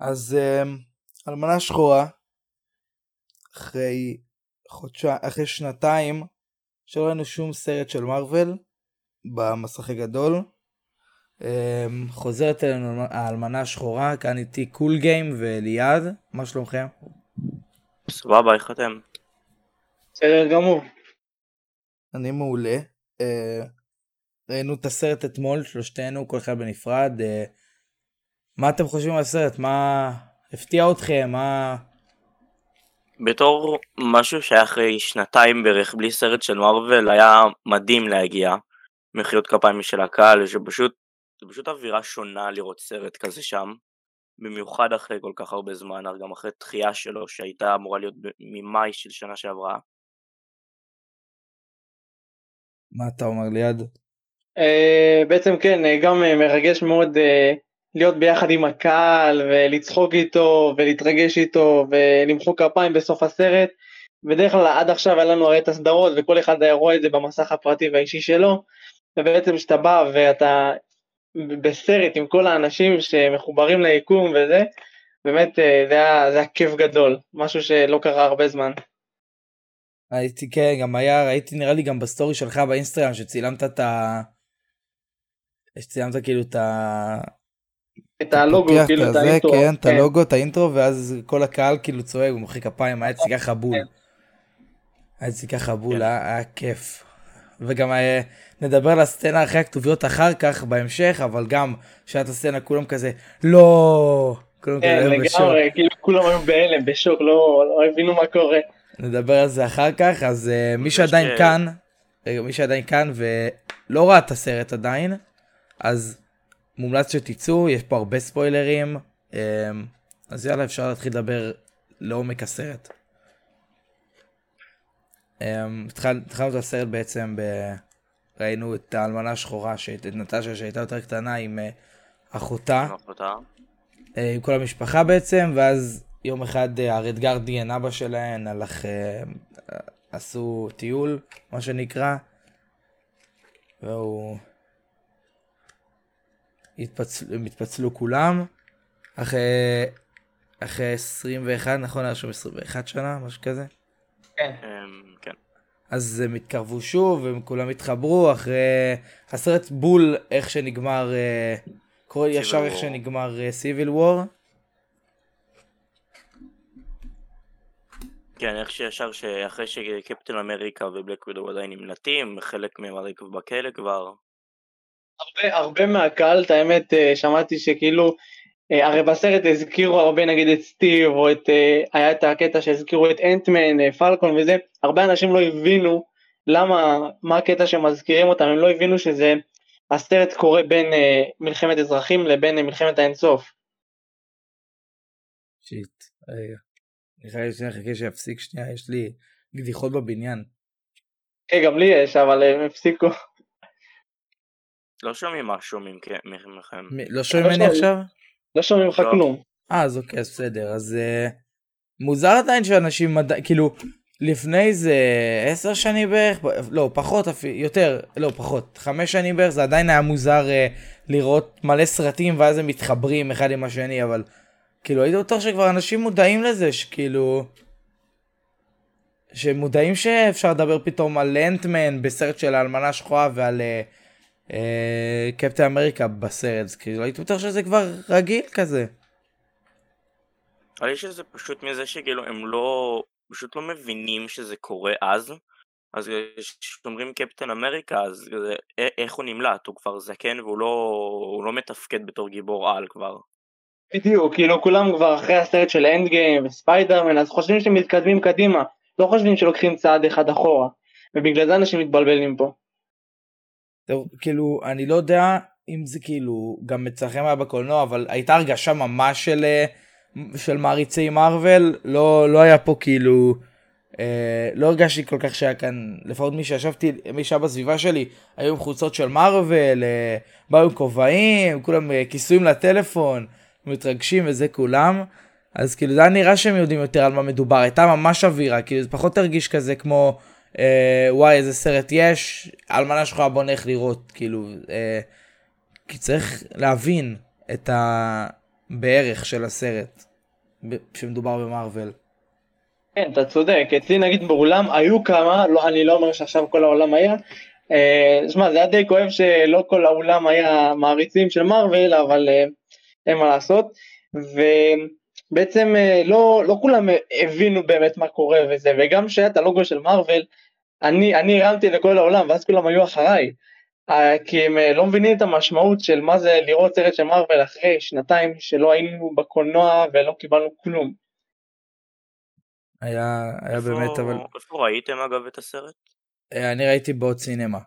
אז um, אלמנה שחורה, אחרי חודשיים, אחרי שנתיים, שלא ראינו שום סרט של מארוול במסך הגדול. Um, חוזרת אלינו האלמנה השחורה, כאן איתי קול גיים וליעד, מה שלומכם? סבבה, איך אתם? בסדר גמור. אני מעולה. Uh, ראינו את הסרט אתמול, שלושתנו, כל אחד בנפרד. מה אתם חושבים על הסרט? מה הפתיע אתכם? מה... בתור משהו שהיה אחרי שנתיים בערך בלי סרט של מארוול, היה מדהים להגיע. מחיאות כפיים של הקהל, שפשוט, זה פשוט אווירה שונה לראות סרט כזה שם. במיוחד אחרי כל כך הרבה זמן, גם אחרי תחייה שלו שהייתה אמורה להיות ממאי של שנה שעברה. מה אתה אומר ליד? Uh, בעצם כן, uh, גם uh, מרגש מאוד uh, להיות ביחד עם הקהל ולצחוק איתו ולהתרגש איתו ולמחוא כפיים בסוף הסרט. בדרך כלל עד עכשיו היה לנו הרי את הסדרות וכל אחד היה רואה את זה במסך הפרטי והאישי שלו. ובעצם כשאתה בא ואתה בסרט עם כל האנשים שמחוברים ליקום וזה, באמת אה, זה היה, זה היה כיף גדול, משהו שלא קרה הרבה זמן. הייתי כן גם היה ראיתי נראה לי גם בסטורי שלך באינסטגרם שצילמת את ה... שצילמת כאילו את ה... את הלוגו, כאילו את האינטרו. כן, את כן. הלוגו, את האינטרו, ואז כל הקהל כאילו צועק ומוחא כפיים, היה אצלי ככה בול. כן. היה אצלי ככה בול, היה כיף. וגם אה, נדבר על הסצנה אחרי הכתוביות אחר כך, בהמשך, אבל גם שעת הסצנה כולם כזה, לא... כולם כן, לגמרי, כאילו כולם היו בהלם, בשוק, לא, לא הבינו מה קורה. נדבר על זה אחר כך, אז uh, מי שעדיין כאן, רגע, מי שעדיין כאן ולא ראה את הסרט עדיין, אז מומלץ שתצאו, יש פה הרבה ספוילרים, אמ, אז יאללה, אפשר להתחיל לדבר לעומק הסרט. אמ, התחלנו את הסרט בעצם, ב... ראינו את האלמנה השחורה, את נטשה שהייתה יותר קטנה עם אה, אחותה, אה, עם כל המשפחה בעצם, ואז יום אחד אה, הרד גרדיאן, אבא שלהן, הלך, עשו טיול, מה שנקרא, והוא התפצל, הם התפצלו כולם, אחרי, אחרי 21, נכון? היה שם 21 שנה, משהו כזה? כן. אמ, כן. אז הם התקרבו שוב, הם כולם התחברו, אחרי הסרט בול, איך שנגמר, אה, קורא ישר איך שנגמר סיביל uh, וור. כן, איך שישר שאחרי שקפטן אמריקה ובלק ווידו עדיין נמלטים, חלק מהם הרי בכלא כבר. הרבה, הרבה מהקהל, את האמת, אה, שמעתי שכאילו, אה, הרי בסרט הזכירו הרבה נגיד את סטיב, או את, אה, היה את הקטע שהזכירו את אנטמן, פלקון וזה, הרבה אנשים לא הבינו למה, מה הקטע שמזכירים אותם, הם לא הבינו שזה, הסרט קורה בין מלחמת אזרחים לבין מלחמת האינסוף. שיט, רגע. נראה לי שאני אחכה שיפסיק שנייה, יש לי גדיחות בבניין. כן, גם לי יש, אבל הם הפסיקו. לא שומעים מה שומעים מכם. לא שומעים ממני עכשיו? לא שומעים לך לא. כלום. אה, אז אוקיי, אז בסדר. אז אה, מוזר עדיין שאנשים, כאילו, לפני זה עשר שנים בערך, לא, פחות אפילו, יותר, לא, פחות, חמש שנים בערך, זה עדיין היה מוזר uh, לראות מלא סרטים ואז הם מתחברים אחד עם השני, אבל כאילו הייתי בטוח שכבר אנשים מודעים לזה, שכאילו... שמודעים שאפשר לדבר פתאום על אנטמן בסרט של האלמנה שחורה ועל uh, אה, קפטן אמריקה בסרט, כאילו הייתי בטוח שזה כבר רגיל כזה. נראה לי שזה פשוט מזה שכאילו הם לא, פשוט לא מבינים שזה קורה אז. אז כשאומרים קפטן אמריקה, אז זה, איך הוא נמלט? הוא כבר זקן והוא לא, לא מתפקד בתור גיבור על כבר. בדיוק, כאילו כולם כבר אחרי הסרט של אנד גיים וספיידרמן, אז חושבים שהם מתקדמים קדימה, לא חושבים שלוקחים צעד אחד אחורה, ובגלל זה אנשים מתבלבלים פה. כאילו אני לא יודע אם זה כאילו גם אצלכם היה בקולנוע אבל הייתה הרגשה ממש של אה, של מעריצי מארוול לא לא היה פה כאילו אה, לא הרגשתי כל כך שהיה כאן לפחות מי שישבתי מי שהיה בסביבה שלי היו עם חולצות של מארוול אה, באו עם כובעים כולם אה, כיסויים לטלפון מתרגשים וזה כולם אז כאילו זה היה נראה שהם יודעים יותר על מה מדובר הייתה ממש אווירה כאילו זה פחות הרגיש כזה כמו. אה, וואי איזה סרט יש, אלמנה שלך בוא נלך לראות, כאילו, אה, כי צריך להבין את, ה, בערך של הסרט, כשמדובר במרוויל. כן, אתה צודק, אצלי נגיד באולם היו כמה, לא, אני לא אומר שעכשיו כל העולם היה, אה, שמע, זה היה די כואב שלא כל האולם היה מעריצים של מארוול, אבל אה, אין מה לעשות, ובעצם אה, לא, לא כולם הבינו באמת מה קורה וזה, וגם כשהיה את הלוגו של מארוול, אני, אני הרמתי לכל העולם, ואז כולם היו אחריי, כי הם לא מבינים את המשמעות של מה זה לראות סרט של מארוול אחרי שנתיים שלא היינו בקולנוע ולא קיבלנו כלום. היה, היה איפה, באמת, אבל... איפה ראיתם אגב את הסרט? אה, אני ראיתי בעוד סינמה.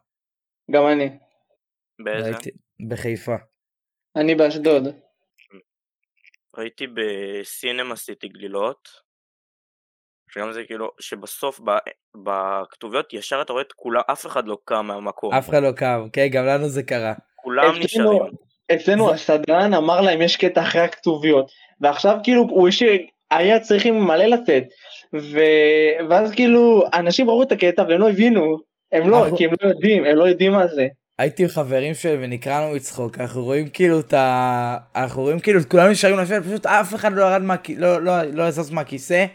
גם אני. באיזה? ראיתי, בחיפה. אני באשדוד. ראיתי בסינמה סיטי גלילות. שגם זה כאילו, שבסוף ב, בכתוביות ישר אתה רואה את כולם, אף אחד לא קם מהמקום. אף אחד לא קם, כן, גם לנו זה קרה. כולם נשארים. אצלנו הסדרן אמר להם יש קטע אחרי הכתוביות, ועכשיו כאילו הוא השאיר, היה צריכים מלא לצאת, ו... ואז כאילו אנשים ראו את הקטע והם לא הבינו, הם לא, אנחנו- כי הם לא יודעים, הם לא יודעים מה זה. הייתי עם חברים שלי ונקרענו מצחוק, אנחנו רואים כאילו את ה... אנחנו רואים כאילו את כולם נשארים לשבת, פשוט אף אחד לא ירד מהכיסא, לא, לא, לא זז מהכיסא,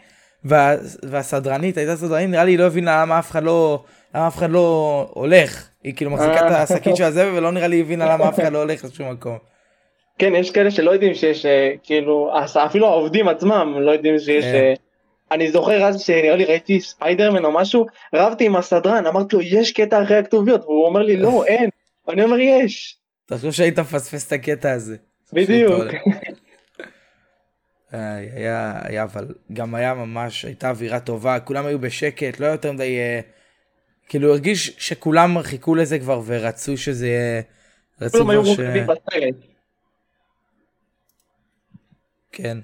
וה... והסדרנית, הייתה סדרנית, נראה לי לא הבינה למה אף אחד לא... למה אף אחד לא הולך. היא כאילו מחזיקה את אה. השקית של הזבל ולא נראה לי הבינה למה אף אחד לא הולך לשום מקום. כן, יש כאלה שלא יודעים שיש, אה, כאילו, אפילו העובדים עצמם לא יודעים שיש... כן. אה, אני זוכר אז שנראה לי ראיתי ספיידרמן או משהו, רבתי עם הסדרן, אמרתי לו יש קטע אחרי הכתוביות, והוא אומר לי לא, אין, אני אומר יש, תחשוב שהיית מפספס את הקטע הזה. בדיוק. איי, היה, היה, אבל גם היה ממש, הייתה אווירה טובה, כולם היו בשקט, לא היה יותר מדי, אה, כאילו הרגיש שכולם חיכו לזה כבר ורצו שזה יהיה, רצו כבר ש... כן.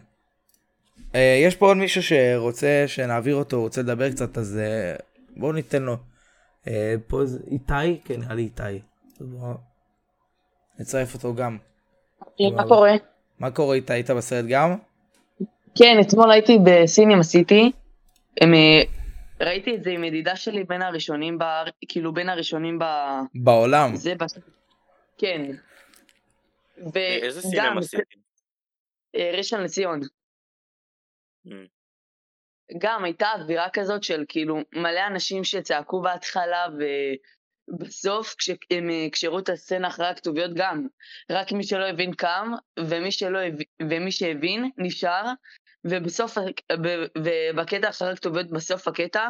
אה, יש פה עוד מישהו שרוצה שנעביר אותו, רוצה לדבר קצת, אז אה, בואו ניתן לו. אה, פה זה איתי? כן, נראה לי איתי. בואו נצרף אותו גם. מה קורה? מה קורה איתי? היית בסרט גם? כן, אתמול הייתי בסינימה סיטי. הם, אה, ראיתי את זה עם ידידה שלי בין הראשונים, ב... כאילו בין הראשונים ב... בעולם. זה ב... כן. איזה וגם, סינמה סיטי? אה, ראשון לציון. Mm. גם הייתה אווירה כזאת של כאילו מלא אנשים שצעקו בהתחלה ובסוף כשהם אה, כשהראו את הסצנה אחרי הכתוביות גם רק מי שלא הבין קם ומי שלא הבין, ומי שהבין נשאר ובסוף ובקטע אחרי הכתוביות בסוף הקטע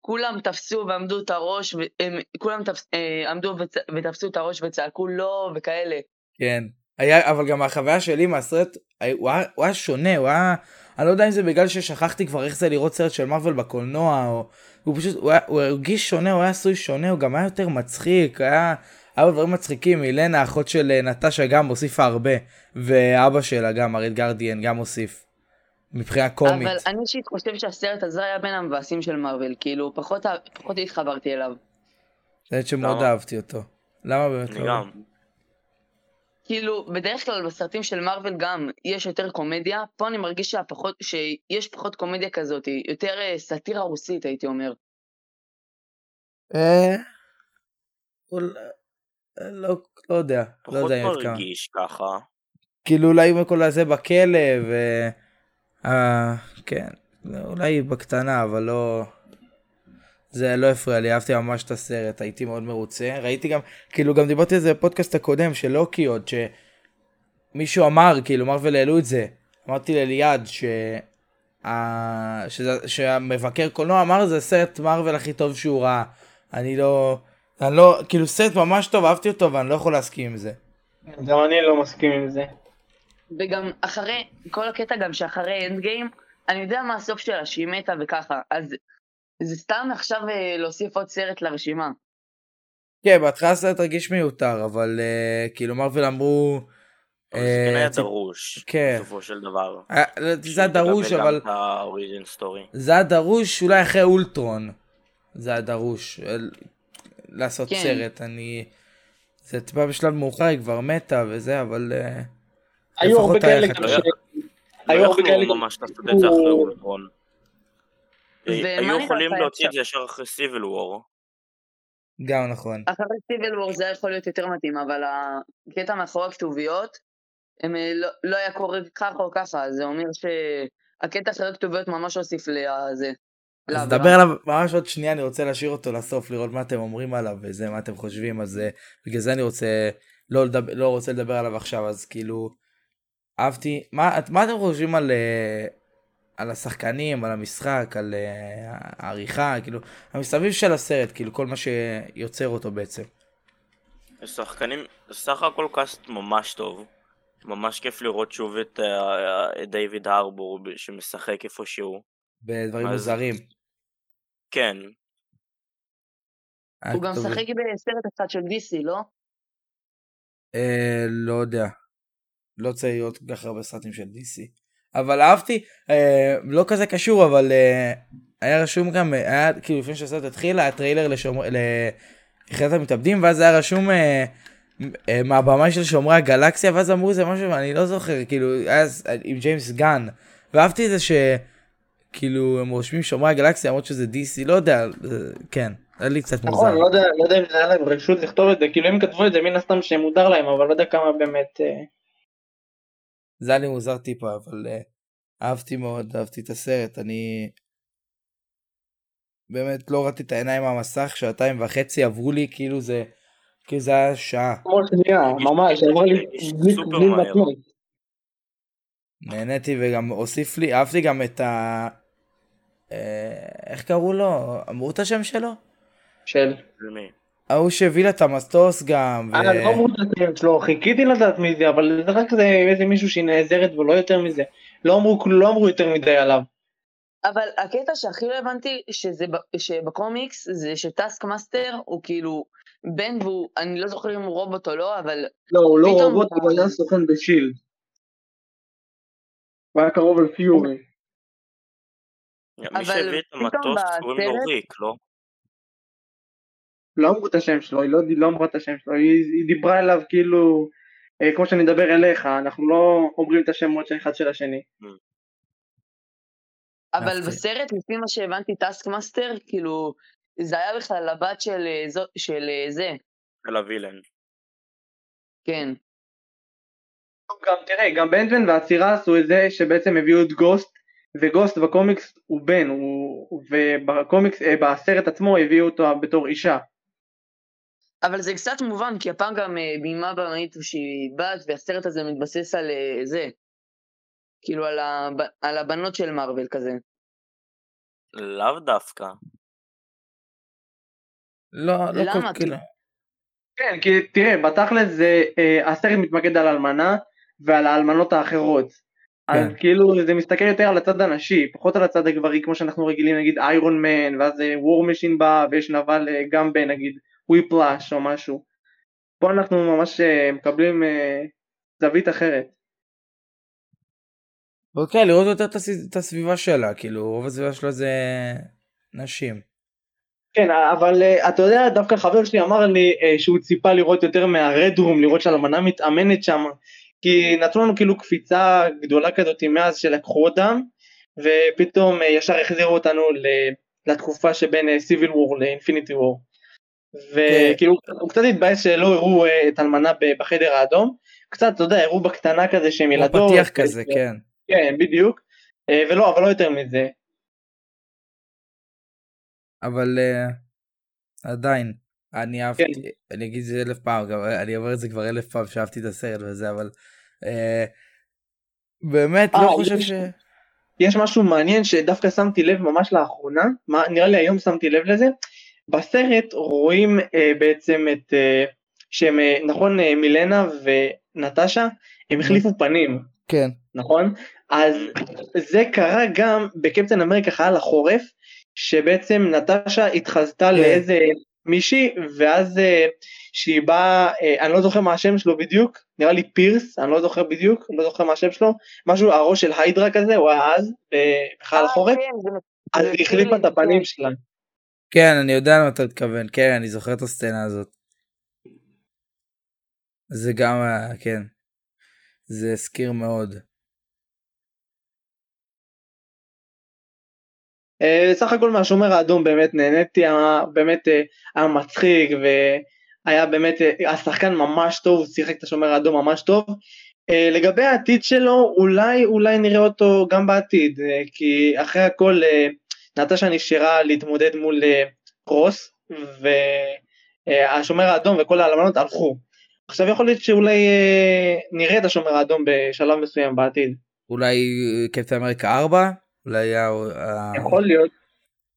כולם תפסו ועמדו את הראש והם כולם תפס, אה, עמדו וצ, ותפסו את הראש וצעקו לא וכאלה כן. היה, אבל גם החוויה שלי מהסרט, הוא היה, הוא היה שונה, הוא היה, אני לא יודע אם זה בגלל ששכחתי כבר איך זה לראות סרט של מארוול בקולנוע, או, הוא פשוט, הוא, היה, הוא הרגיש שונה, הוא היה עשוי שונה, הוא גם היה יותר מצחיק, היה, היה דברים מצחיקים, אילנה, האחות של אה, נטשה גם הוסיפה הרבה, ואבא שלה גם, אריד גרדיאן, גם הוסיף, מבחינה קומית. אבל אני אישית חושב שהסרט הזה היה בין המבאסים של מארוול כאילו פחות פחות התחברתי אליו. זה שמאוד למה? אהבתי אותו. למה באמת לא? גם. כאילו, בדרך כלל בסרטים של מארוול גם יש יותר קומדיה, פה אני מרגיש שהפחות, שיש פחות קומדיה כזאת, יותר אה, סאטירה רוסית הייתי אומר. אה, אה, לא, לא יודע, לא יודע אם עד כמה. מרגיש ככה. כאילו אולי עם הכל הזה בכלא ו... אה, כן, אולי בקטנה אבל לא... זה לא הפריע לי, אהבתי ממש את הסרט, הייתי מאוד מרוצה. ראיתי גם, כאילו גם דיברתי על זה בפודקאסט הקודם של לוקי עוד, שמישהו אמר, כאילו מרוויל העלו את זה, אמרתי לאליעד ש... ה- שזה- שהמבקר קולנוע אמר זה סרט מרוויל הכי טוב שהוא ראה. אני לא... אני לא... כאילו סרט ממש טוב, אהבתי אותו ואני לא יכול להסכים עם זה. גם אני לא מסכים עם זה. וגם אחרי, כל הקטע גם שאחרי אנד גיים, אני יודע מה הסוף שלה, שהיא מתה וככה, אז זה סתם עכשיו אה, להוסיף עוד סרט לרשימה. כן, בהתחלה הסרט הרגיש מיותר, אבל אה, כאילו מרוויל אמרו... אבל זה כן אה, היה דרוש. כן. בסופו של דבר. לא, זה היה דרוש, אבל. זה היה דרוש אולי אחרי אולטרון. זה היה דרוש. לעשות כן. סרט, אני... זה טיפה בשלב מאוחר, היא כבר מתה וזה, אבל... היו הרבה כאלה. גם ש... לא היו הרבה כאלה... יכלו ממש לעשות את זה אחרי אולטרון. ומה היו יכולים להוציא את? זה ישר אחרי סיביל וור. גם נכון. אחרי סיבל וור זה היה יכול להיות יותר מתאים, אבל הקטע מאחורי הכתוביות, הם אה, לא, לא היה קורה ככה או ככה, זה אומר שהקטע של הכתוביות ממש הוסיף לזה. אז. נדבר עליו ממש עוד שנייה, אני רוצה להשאיר אותו לסוף, לראות מה אתם אומרים עליו וזה, מה אתם חושבים, אז בגלל זה אני רוצה, לא, לדבר, לא רוצה לדבר עליו עכשיו, אז כאילו, אהבתי, מה, מה אתם חושבים על, אה, על השחקנים, על המשחק, על אה, העריכה, כאילו, המסביב של הסרט, כאילו, כל מה שיוצר אותו בעצם. שחקנים, סך הכל קאסט ממש טוב. ממש כיף לראות שוב את אה, את דיוויד הרבור שמשחק איפשהו. בדברים אז- מוזרים. כן, הוא גם משחק בסרט אחד של DC, לא? אה, לא יודע. לא רוצה להיות כל כך הרבה סרטים של DC. אבל אהבתי, אה, לא כזה קשור, אבל אה, היה רשום גם, אה, היה כאילו לפני שהסרט התחיל, היה טריילר לשומר, ליחידת המתאבדים, ואז היה רשום אה, אה, מהבמאי של שומרי הגלקסיה, ואז אמרו זה משהו, אני לא זוכר, כאילו, היה אז, אה, עם ג'יימס גן. ואהבתי את זה שכאילו הם רושמים שומרי הגלקסיה, למרות שזה DC, לא יודע, אה, כן, היה לי קצת מוזר. נכון, לא יודע, לא יודע אם זה היה להם רשות לכתוב את זה, כאילו הם כתבו את זה מן הסתם שמותר להם, אבל לא יודע כמה באמת... זה היה לי מוזר טיפה, אבל uh, אהבתי מאוד, אהבתי את הסרט, אני באמת לא ראיתי את העיניים מהמסך, שעתיים וחצי עברו לי, כאילו זה, כאילו זה היה שעה. כמו שנייה, ממש, אמר לי, בלי. מתנות. נהניתי וגם הוסיף לי, אהבתי גם את ה... אה, איך קראו לו? אמרו את השם שלו? של... של מי? ההוא שהביא לה את המטוס גם, ו... אה, לא אמרו את השם שלו, חיכיתי לדעת מי זה, אבל זה רק זה איזה מישהו שהיא נעזרת ולא יותר מזה. לא אמרו, לא אמרו יותר מדי עליו. אבל הקטע שהכי לא הבנתי שזה, ב- שבקומיקס זה שטאסק מאסטר הוא כאילו בן והוא, אני לא זוכר אם הוא רובוט או לא, אבל לא, הוא לא רובוט, ב- הוא היה סוכן בשילד. הוא היה קרוב על פיורי. מי אבל שהביא את המטוס קוראים לו ריק, לא? לא אמרו את השם שלו, היא לא, לא אמרה את השם שלו, היא, היא דיברה אליו כאילו, אה, כמו שאני מדבר אליך, אנחנו לא אומרים את השמות של אחד של השני. אבל אהבתי. בסרט לפי מה שהבנתי טאסק מאסטר כאילו זה היה בכלל הבת של אה, של אה, זה, של ה villain. כן. גם תראה, גם באנטמן והצרעה עשו את זה שבעצם הביאו את גוסט, וגוסט בקומיקס הוא בן, הוא, ובקומיקס, אה, בסרט עצמו הביאו אותו בתור אישה. אבל זה קצת מובן כי הפעם גם אה, ביימה במאית שהיא בת והסרט הזה מתבסס על אה, זה. כאילו על, הב... על הבנות של מארוול כזה. לאו דווקא. לא, לא למה? כל כאילו. כן, כי תראה, בתכלס זה, אה, הסרט מתמקד על אלמנה ועל האלמנות האחרות. אז כן. כאילו זה מסתכל יותר על הצד הנשי, פחות על הצד הגברי כמו שאנחנו רגילים נגיד איירון מן, ואז וור משין בא ויש נבל אה, גם בנגיד וויפלאש או משהו. פה אנחנו ממש אה, מקבלים אה, זווית אחרת. אוקיי, לראות יותר את הס- את הסביבה שלה, כאילו, רוב הסביבה שלה זה נשים. כן, אבל אה, אתה יודע, דווקא חבר שלי אמר לי אה, שהוא ציפה לראות יותר מהרדרום, לראות שהאלמנה מתאמנת שם, כי נתנו לנו כאילו קפיצה גדולה כזאת מאז שלקחו אותם, ופתאום אה, ישר החזירו אותנו לתקופה שבין סיביל וור לאינפיניטי וור. וכאילו הוא קצת התבאס שלא הראו אה, את אלמנה בחדר האדום, קצת, אתה יודע, הראו בקטנה כזה שהם ילדות. פתיח כזה, ו- כן. כן, בדיוק. אה, ולא, אבל לא יותר מזה. אבל uh, עדיין, אני אהבתי, אני אגיד את זה אלף פעם, אני אומר את זה כבר אלף פעם שאהבתי את הסרט וזה, אבל uh, באמת אה, לא חושב יש- ש... יש משהו מעניין שדווקא שמתי לב ממש לאחרונה, מה, נראה לי היום שמתי לב לזה, בסרט רואים אה, בעצם את, אה, שהם, אה, נכון, אה, מילנה ונטשה, הם החליפו פנים, כן. נכון? אז זה קרה גם בקפטן אמריקה חייל החורף, שבעצם נטשה התחזתה כן. לאיזה מישהי, ואז אה, שהיא באה, אה, אני לא זוכר מה השם שלו בדיוק, נראה לי פירס, אני לא זוכר בדיוק, לא זוכר מה השם שלו, משהו, הראש של היידרה כזה, הוא היה אז, אה, בחייל אה, החורף, כן, אז היא החליפה לי, את הפנים כן. שלה. כן, אני יודע למה אתה מתכוון, כן, אני זוכר את הסצנה הזאת. זה גם, אה, כן. זה הזכיר מאוד. אה, סך הכל מהשומר האדום באמת נהניתי, באמת אה, היה מצחיק והיה באמת, אה, השחקן ממש טוב, הוא שיחק את השומר האדום ממש טוב, אה, לגבי העתיד שלו, אולי אולי נראה אותו גם בעתיד, אה, כי אחרי הכל אה, נטשה נשארה להתמודד מול אה, רוס, והשומר האדום וכל האלמנות הלכו. עכשיו יכול להיות שאולי אה, נראה את השומר האדום בשלב מסוים בעתיד. אולי אה, קפטן אמריקה 4? אולי היה... אה, יכול להיות.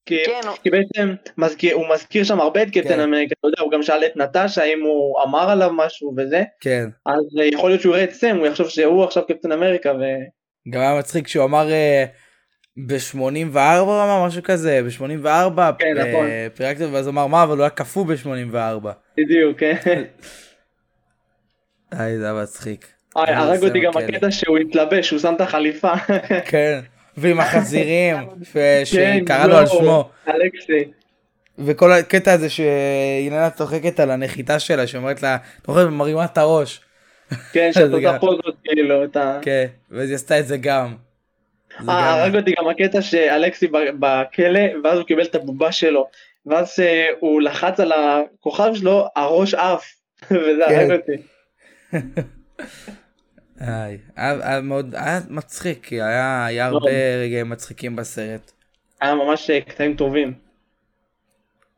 כי, כן, כי בעצם מזכיר, הוא מזכיר שם הרבה את קפטן כן. אמריקה, אתה יודע, הוא גם שאל את נטשה אם הוא אמר עליו משהו וזה, כן. אז אה, יכול להיות שהוא יראה את סם, הוא יחשוב שהוא עכשיו קפטן אמריקה ו... גם היה מצחיק שהוא אמר ב-84 הוא אמר משהו כזה, ב-84 כן, נכון. פירקת ואז אמר מה אבל הוא היה קפוא ב-84. בדיוק, כן. איי זה היה מצחיק. אה, הרג אותי גם. הקטע שהוא התלבש, הוא שם את החליפה. כן. ועם החזירים כן, שקרא לו על לא, שמו. אלכסי. וכל הקטע הזה שאילנה צוחקת על הנחיתה שלה שאומרת לה אתה רואה מרימה את הראש. כן, שאתה גם- את הפוזות כאילו, אתה... כן. ואז היא עשתה את זה גם. אה, הרג אותי גם הקטע שאלכסי ב- בכלא, ואז הוא קיבל את הבובה שלו, ואז אה, הוא לחץ על הכוכב שלו, הראש עף, וזה כן. הרג אותי. היה היה מאוד, היה מצחיק, כי היה. הרבה רגעים מצחיקים בסרט. היה ממש אה, קטעים טובים.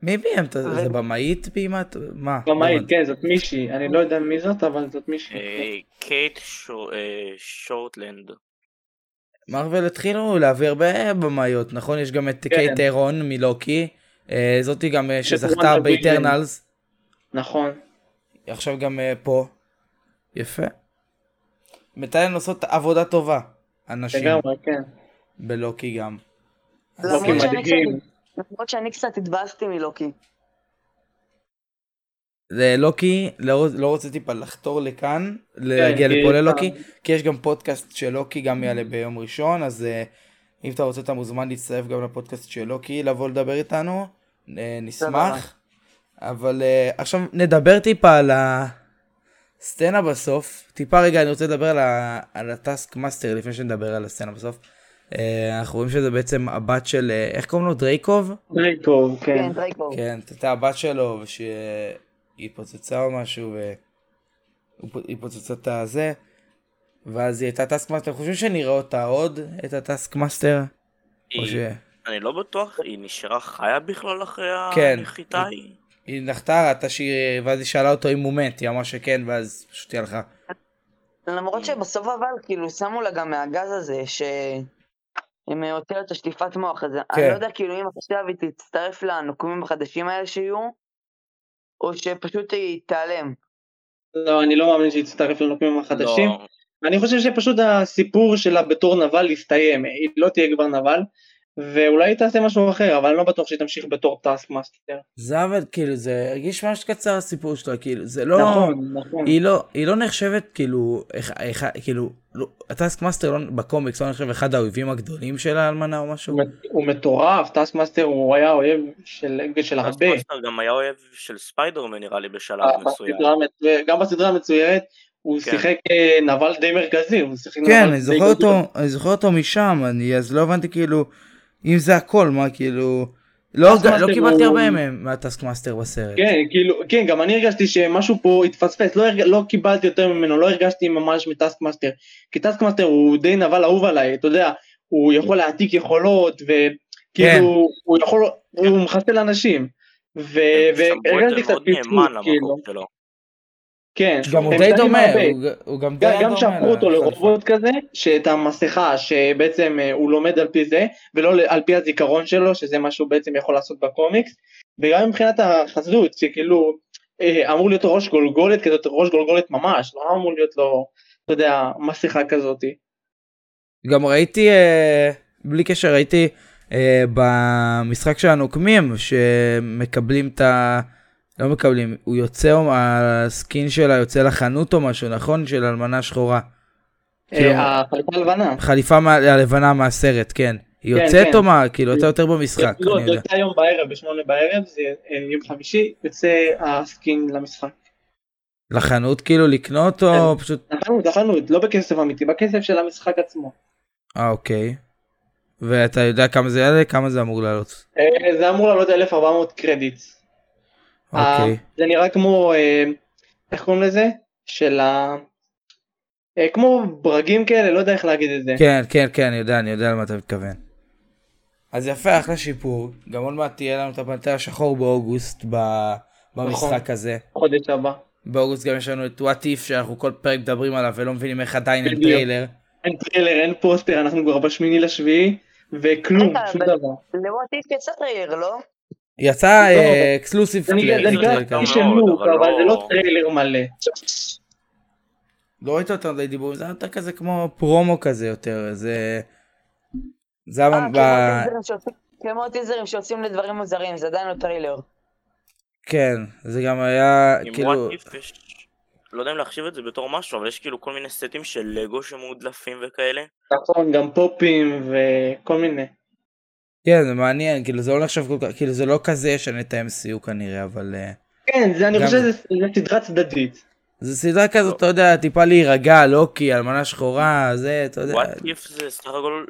מי ביים את זה? במאית ביימת? מה? במאית, לא כן, זאת מישהי, אני לא יודע מי זאת, אבל זאת מישהי. אה, קייט שור- אה, שורטלנד. מרוויל התחילו להביא הרבה במאיות, נכון? יש גם את כן. קייט אירון מלוקי, אה, זאתי גם אה, שזכתה באיטרנלס, נכון. עכשיו גם אה, פה. יפה. מתאן עושות עבודה טובה, אנשים, לגמרי, כן. בלוקי גם. למרות שאני קצת התבאסתי מלוקי. זה לוקי, לא, לא רוצה טיפה לחתור לכאן, להגיע כי- לפה ללוקי, כי יש גם פודקאסט של לוקי גם יעלה ביום ראשון, אז אה, אם אתה רוצה אתה מוזמן להצטרף גם לפודקאסט של לוקי, לבוא לדבר איתנו, אה, נשמח. אבל אה, עכשיו נדבר טיפה על הסצנה בסוף, טיפה רגע אני רוצה לדבר על, ה, על הטאסק מאסטר לפני שנדבר על הסצנה בסוף. אנחנו רואים שזה בעצם הבת של, איך קוראים לו? דרייקוב? דרייקוב, כן. כן, דרייקו. כן, הייתה הבת שלו, ושהיא פוצצה או משהו, והיא פוצצה את הזה, ואז היא הייתה טאסק מאסטר, חושבים שנראה אותה עוד, את הטאסק מאסטר? או ש... היא- אני לא בטוח, היא נשארה חיה בכלל אחרי כן. הנחיתה ההיא? היא נחתה, ראתה שהיא... ואז היא שאלה אותו אם הוא מת, היא אמרה שכן, ואז פשוט היא הלכה. למרות שבסוף אבל כאילו שמו לה גם מהגז הזה שהם הוציאו את השטיפת מוח הזה. כן. אני לא יודע כאילו אם עכשיו היא תצטרף לנוקמים החדשים האלה שיהיו, או שפשוט היא תיעלם. לא, אני לא מאמין שהיא תצטרף לנוקמים החדשים. לא, אני חושב שפשוט הסיפור שלה בתור נבל יסתיים, היא לא תהיה כבר נבל, ואולי היא תעשה משהו אחר, אבל אני לא בטוח שהיא תמשיך בתור טאסק מאסטר. זה אבל כאילו, זה הרגיש ממש קצר הסיפור שלה, כאילו, זה לא... נכון, נכון. היא לא, היא לא נחשבת כאילו, איך, איך, כאילו, לא, הטאסק מאסטר לא, בקומיקס לא נחשב אחד האויבים הגדולים של האלמנה או משהו? הוא מט- הוא מטורף, טאסק מאסטר הוא היה אויב של של הרבה. טאסקמאסטר גם היה אויב של ספיידרמן נראה לי בשלב מסוים. בסדרה המצויר- גם בסדרה המצוירת הוא כן. שיחק אה, נבל די מרכזי, הוא שיחק נבל כן, די אני זוכר גדול. אותו, אני זוכר אותו משם, אני אז לא הבנתי כאילו, אם זה הכל, מה כאילו, לא, לא מאסטר קיבלתי הוא- הרבה מהם מהטאסק מאסטר בסרט. כן, כאילו, כן, גם אני הרגשתי שמשהו פה התפספס, לא, הרג... לא קיבלתי יותר ממנו, לא הרגשתי ממש מטאסק מאסטר, כי טאסק מאסטר הוא די נבל אהוב עליי, אתה יודע, הוא יכול להעתיק יכולות, וכאילו, כן. הוא יכול, הוא מחסל אנשים, את והרגשתי קצת פיצוץ, כאילו. כן, גם הוא די דומה. הוא הוא גם די גם, גם דומה שהפכו אותו. לרובוט כזה, שאת המסכה שבעצם אה, הוא לומד על פי זה, ולא על פי הזיכרון שלו, שזה מה שהוא בעצם יכול לעשות בקומיקס, וגם מבחינת החזות, שכאילו אה, אמור להיות ראש גולגולת כזאת, ראש גולגולת ממש, לא אמור להיות לו, אתה יודע, מסכה כזאתי. גם ראיתי, אה, בלי קשר, ראיתי במשחק של הנוקמים, שמקבלים את ה... לא מקבלים, הוא יוצא, הסקין שלה יוצא לחנות או משהו, נכון? של אלמנה שחורה. כאילו- אה, החליפה הלבנה. חליפה הלבנה מהסרט, כן. היא כן, יוצאת כן. או מה? כאילו, יוצא יותר במשחק, לא, זה. יוצא היום בערב, בשמונה בערב, זה אה, יום חמישי, יוצא הסקין למשחק. לחנות כאילו לקנות או פשוט... לחנות, לחנות, לא בכסף אמיתי, בכסף של המשחק עצמו. אה, אוקיי. ואתה יודע כמה זה יעלה? כמה זה אמור לעלות? אה, זה אמור לעלות 1400 credits. אוקיי. זה נראה כמו, אה, איך קוראים לזה? של ה... אה, כמו ברגים כאלה, לא יודע איך להגיד את זה. כן, כן, כן, אני יודע, אני יודע למה אתה מתכוון. אז יפה, אחלה שיפור. גם עוד מעט תהיה לנו את הפנתר השחור באוגוסט ב- במשחק נכון. הזה. חודש הבא. באוגוסט גם יש לנו את What If שאנחנו כל פרק מדברים עליו ולא מבינים איך עדיין אין. טריילר. אין טריילר, אין פוסטר, אנחנו כבר בשמיני לשביעי, וכלום, שום דבר. ל What If יצא טריילר, לא? יצא לא. exclusive של מאוד, look, אבל אבל זה לא- לא טריילר מלא. לא ראית יותר מדי דיבורים, זה היה יותר כזה כמו פרומו כזה יותר, זה... זה היה אה, ב... כמו טיזרים שעושים- לדברים מוזרים, זה עדיין לא טריילר. כן, זה גם היה כאילו... לא יודע אם להחשיב את זה בתור משהו, אבל יש כאילו כל מיני סטים של לגו שמודלפים וכאלה. נכון, גם פופים וכל מיני. כן, זה מעניין, כאילו זה לא נחשב כל כך, כאילו זה לא כזה ישנה את ה-MCU כנראה, אבל... אה, כן, זה אני גם- חושב שזה זה סדרה צדדית. זה סדרה כזאת, אתה יודע, טיפה להירגע, לוקי, אלמנה שחורה, זה, אתה יודע. וואט איף זה סך הכל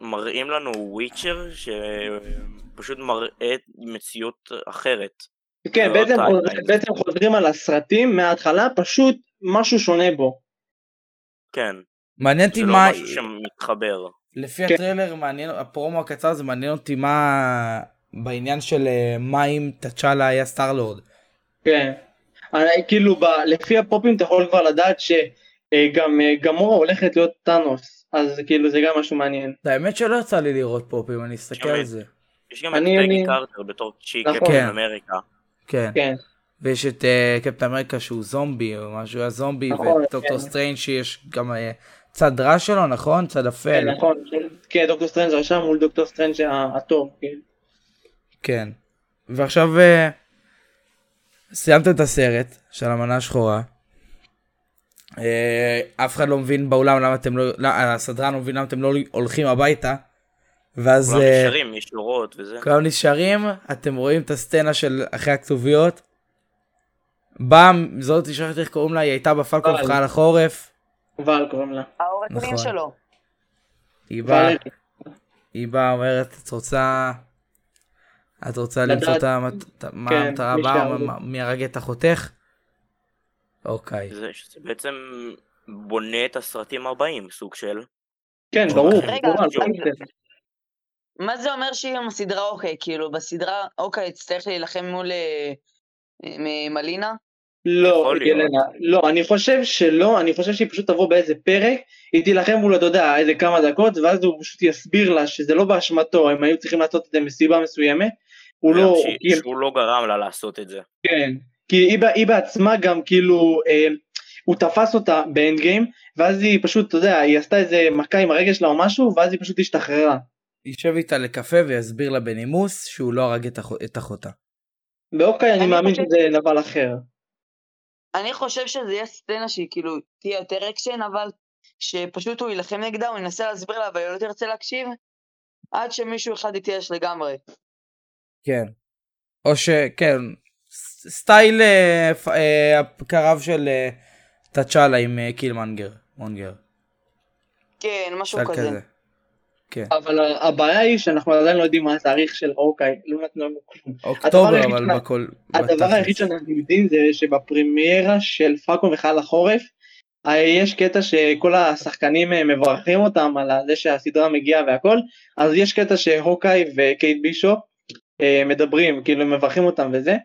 מראים לנו וויצ'ר שפשוט מראה מציאות אחרת. כן, לא בעצם. חוזרים- בעצם חוזרים על הסרטים מההתחלה, פשוט משהו שונה בו. כן, מעניין זה אותי לא מה... משהו שמתחבר. לפי כן. הטריילר, מעניין, הפרומו הקצר הזה מעניין אותי מה... בעניין של אה, מה אם תצ'אלה היה סטארלורד. כן. אני, כאילו, ב, לפי הפופים אתה יכול כבר לדעת שגם גמורה הולכת להיות טאנוס, אז כאילו זה גם משהו מעניין. האמת שלא יצא לי לראות פופים, אני אסתכל על. זה. יש גם את אני- פגי אני- קרטר בתור צ'יק נכון. קפטן כן. אמריקה. כן. כן, ויש את אה, קפטן אמריקה שהוא זומבי או משהו, היה זומבי, נכון, ואת דוקטור כן. סטריינג שיש גם אה, צד רע שלו, נכון? צד אפל. כן, נכון, כן, דוקטור סטרנג' הרשע מול דוקטור סטרנג' הטוב, כאילו. כן. ועכשיו אה, סיימתם את הסרט של האלמנה השחורה. אה, אף אחד לא מבין באולם למה אתם לא, לא, הסדרן לא מבין למה אתם לא הולכים הביתה. ואז כולם אה, נשארים, יש שורות וזה. כולם נשארים, אתם רואים את הסצנה של אחרי הכתוביות. באה זאת שכחתי איך קוראים לה, היא הייתה בפלקון אבל. חייל בל קוראים לה. העורך נכון. דין שלו. היא באה. היא באה אומרת, את רוצה, את רוצה לדעת- למצוא את כן, המטרה הבאה, מי הרג את אחותך? אוקיי. זה בעצם בונה את הסרטים הבאים, סוג של. כן, ברור, רגע, מה זה אומר שהיא עם הסדרה אוקיי? כאילו, בסדרה אוקיי, יצטרך להילחם מול אה, מ- מלינה? לא. ילנה, לא, אני חושב שלא, אני חושב שהיא פשוט תבוא באיזה פרק, היא תילחם מול, אתה יודע, איזה כמה דקות, ואז הוא פשוט יסביר לה שזה לא באשמתו, הם היו צריכים לעשות את זה מסיבה מסוימת, הוא לא, שהיא- כי- שהוא לא גרם לה לעשות את זה. כן, כי היא, היא בעצמה גם כאילו, אה, הוא תפס אותה ב Endgame, ואז היא פשוט, אתה יודע, היא עשתה איזה מכה עם הרגל שלה או משהו, ואז היא פשוט השתחררה. יישב איתה לקפה ויסביר לה בנימוס שהוא לא הרג את אח- את אחותה. באוקיי, אני אני מאמין חושב- שזה נבל אחר. אני חושב שזה יהיה סצנה שהיא כאילו תהיה יותר אקשן, אבל שפשוט הוא יילחם נגדה, הוא ינסה להסביר לה, אבל היא לא תרצה להקשיב, עד שמישהו אחד יתייאש לגמרי. כן. או שכן, סטייל אה, אה, הקרב של אה, תצ'אלה עם אה, קילמנגר, מונגר. כן, משהו כזה. כזה. כן. אבל הבעיה היא שאנחנו עדיין לא יודעים מה התאריך של אוקיי, לא נתנו לנו כלום. אוקטובר אבל בכל... הדבר. היחיד שאנחנו יודעים זה שבפרימיירה של פלקון וחייל החורף אה, יש קטע שכל השחקנים אה, מברכים אותם על זה שהסדרה מגיעה והכל אז יש קטע שהוקאי וקייט בישופ אה, מדברים כאילו מברכים אותם וזה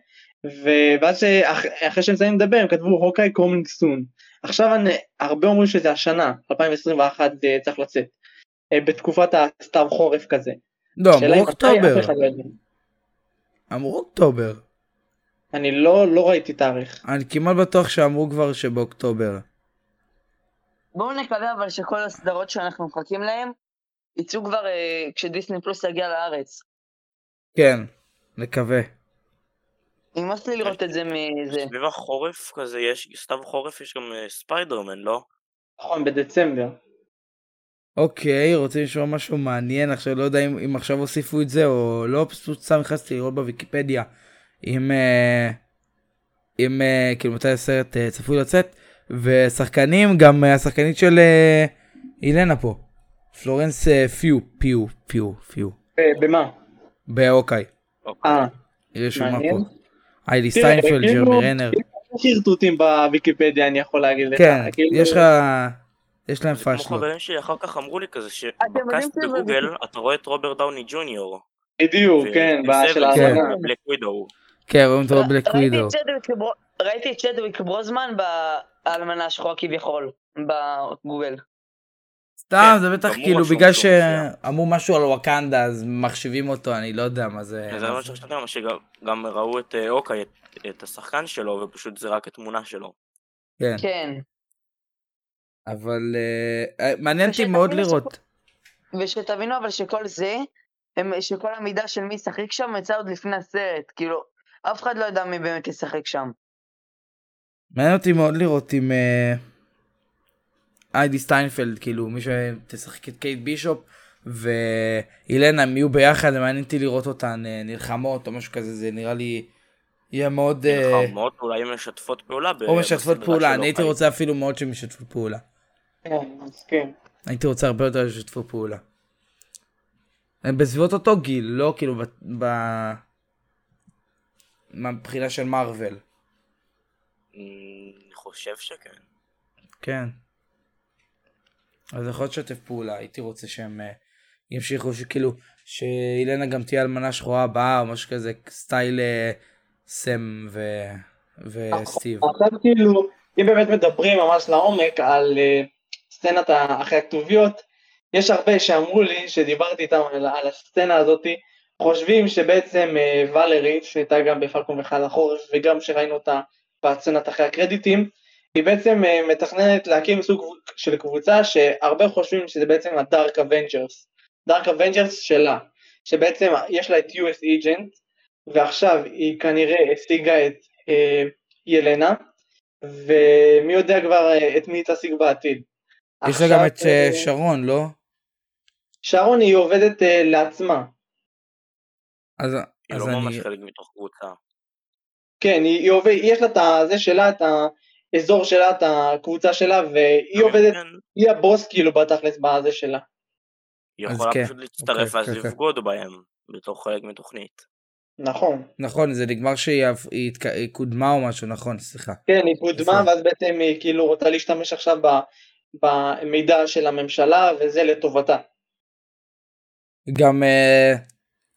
ואז שאח- אחרי שהם מסיימים לדבר הם כתבו הוקאי קומינג סון עכשיו אני, הרבה אומרים שזה השנה 2021 זה צריך לצאת בתקופת הסתיו חורף כזה. לא, אמרו אוקטובר. לא. אמרו אוקטובר. אני לא לא ראיתי תאריך. אני כמעט בטוח שאמרו כבר שבאוקטובר. בואו נקווה אבל שכל הסדרות שאנחנו מחכים להן, יצאו כבר אה, כשדיסני פלוס יגיע לארץ. כן, נקווה. נמאס לי לראות את זה מזה. סביב החורף כזה יש, סתיו חורף יש גם אה, ספיידרמן, לא? נכון בדצמבר. אוקיי, רוצים לשמוע משהו מעניין עכשיו, לא יודע אם, אם עכשיו הוסיפו את זה או לא, פשוט סתם נכנסתי לראות בוויקיפדיה אם, אה, אם אה, כאילו מתי הסרט אה, צפוי לצאת, ושחקנים, גם אה, השחקנית של אה, אילנה פה, פלורנס אה, פיו, פיו, פיו, פיו, אה, במה? באוקיי, אוקיי. אה. היא רשומה מעניין. פה. היילי סטיינפלד, כאילו- ג'רמי רנר, שרטוטים בוויקיפדיה אני יכול להגיד לך. כן, כאילו, יש לך, יש להם זה כמו פאשלות. חברים שלי אחר כך אמרו לי כזה שבקאסט בגוגל אתה רואה את רוברט דאוני ג'וניור. בדיוק, כן, בעיה של כן. ווידו. כן, רואים אותו בבלק ווידו. ראיתי את צ'דוויק ברוזמן באלמנה השחורה כביכול, בגוגל. סתם, כן, זה בטח כאילו בגלל. שאמרו משהו על וואקנדה אז מחשיבים אותו, אני לא יודע מה זה. זה מה. שחשבתי, שגם גם ראו את אוקיי, את- את השחקן שלו, ופשוט זה רק התמונה שלו. כן, כן. אבל אה, מעניין אותי מאוד לראות. ושתבינו אבל שכל זה, הם, שכל המידע של מי ישחק שם יצא עוד לפני הסרט, כאילו, אף אחד לא יודע מי באמת ישחק שם. מעניין אותי מאוד לראות אם אה, היילי סטיינפלד, כאילו מי שתשחק את קייט בישופ וילנה הם יהיו ביחד, מעניין אותי לראות אותן נלחמות או משהו כזה, זה נראה לי יהיה מאוד... נלחמות, אולי הן משתפות פעולה. או משתפות פעולה, אני הייתי. רוצה אפילו מאוד שהם ישתפו פעולה. כן, מסכים. הייתי רוצה הרבה יותר שישתפו פעולה. הם בסביבות אותו גיל, לא כאילו ב... ב... מבחינה של מארוול. אני חושב שכן. כן. אז יכול להיות לשתף פעולה, הייתי רוצה שהם אה, ימשיכו, שכאילו, שאילנה גם תהיה אלמנה שחורה הבאה, או משהו כזה, סטייל אה, סם ו... וסטיב. עכשיו כאילו, אם באמת מדברים ממש לעומק על אה, סצנת ה- אחרי הכתוביות, יש הרבה שאמרו לי, שדיברתי איתם על, על הסצנה הזאתי, חושבים שבעצם אה, ולרי, שהייתה גם בפלקון וחייל החורף, וגם שראינו אותה בסצנת אחרי הקרדיטים, היא בעצם אה, מתכננת להקים סוג של קבוצה שהרבה חושבים שזה בעצם ה Dark Avengers. Dark Avengers שלה, שבעצם יש לה את US Agent, ועכשיו היא כנראה השיגה את אה, ילנה, ומי יודע כבר אה, את מי היא תשיג בעתיד. יש לה גם את אה, אה, שרון, לא? שרון היא עובדת אה, לעצמה. אז היא אז לא ממש אני... חלק מתוך קבוצה. כן, היא, היא עובדת, יש לה את הזה שלה, את האזור שלה, את הקבוצה שלה, והיא עובדת, כן, היא הבוס כאילו בתכלס בזה שלה. היא יכולה כן, פשוט להצטרף אוקיי, ואז כן, כן. לבגוד בהם בתור חלק מתוכנית. נכון. נכון, זה נגמר שהיא היא היא קודמה או משהו, נכון, סליחה. כן, היא קודמה. ואז בעצם היא כאילו רוצה להשתמש עכשיו ב, במידע של הממשלה, וזה לטובתה. גם אה,